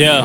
Yeah.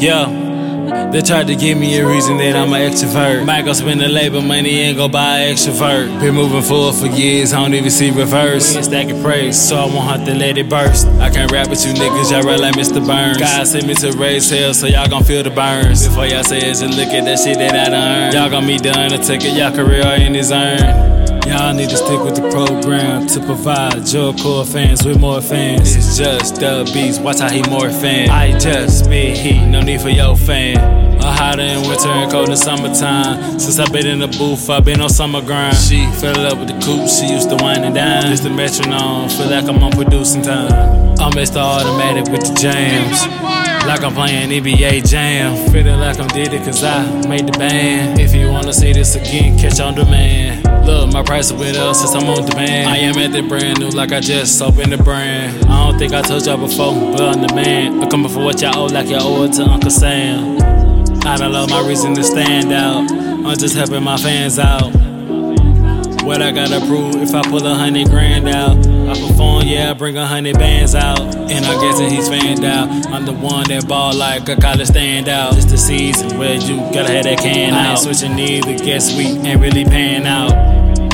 Yeah. They tried to give me a reason that I'm an extrovert. Might go spend the labor money and go buy an extrovert. Been moving forward for years, I don't even see reverse. We ain't stacking praise, so I won't have to let it burst. I can't rap with you niggas, y'all rap like Mr. Burns. God sent me to raise hell, so y'all gon' feel the burns. Before y'all say it, just look at that shit that I done earned. Y'all gon' be done to take it, y'all career in his urn. Y'all need to stick with the program to provide your core fans with more fans. It's just the beast, watch how he more fan. I just be heat, no need for your fan. A hotter in winter and cold in summertime. Since i been in the booth, i been on summer grind. She fell up with the coupe, she used to wind and dine. Just the metronome, feel like I'm on producing time. I'm Mr. Automatic with the jams. Like I'm playing NBA Jam. Feeling like I'm Diddy cause I made the band. If you wanna see this again, catch on demand. Look, my price with us since I'm on demand. I am at the brand new, like I just opened the brand. I don't think I told y'all before, but I'm the man. I'm coming for what y'all owe, like y'all owe it to Uncle Sam. I don't love my reason to stand out. I'm just helping my fans out. What I gotta prove if I pull a hundred grand out? I perform, yeah, I bring a hundred bands out. And I guess that he's fanned out. I'm the one that ball like a college standout. It's the season where you gotta have that can I ain't switching either, guess we ain't really paying out.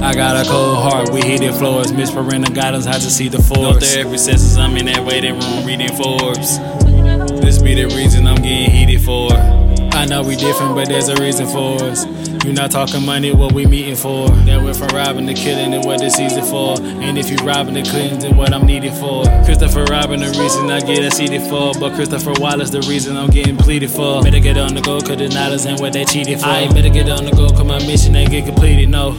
I got a cold heart, we heated floors. Miss Perena got us how to see the force. No therapy sessions, I'm in that waiting room reading Forbes. This be the reason I'm getting heated for. I know we different, but there's a reason for us. You not talking money, what we meeting for? That went from robbing to killing and what this season for. And if you robbing the cleans, then what I'm needed for. Christopher Robin, the reason I get a seated for. But Christopher Wallace, the reason I'm getting pleaded for. Better get on the go, cause the dollars ain't what they cheated for. I ain't better get on the go, cause my mission ain't get completed, no.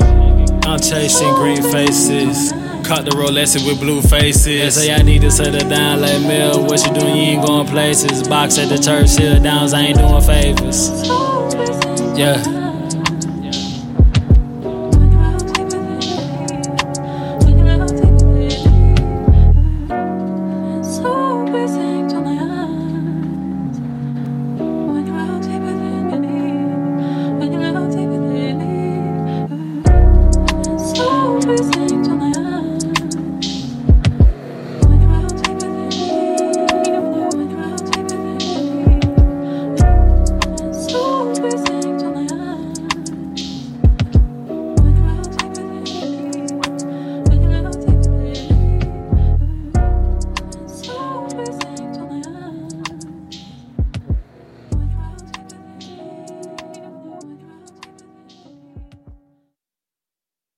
I'm chasing green faces. Caught the Rolex with blue faces. They say I need to settle down like Mill. What you doing? You ain't going places. Box at the Churchill Downs. I ain't doing favors. Yeah.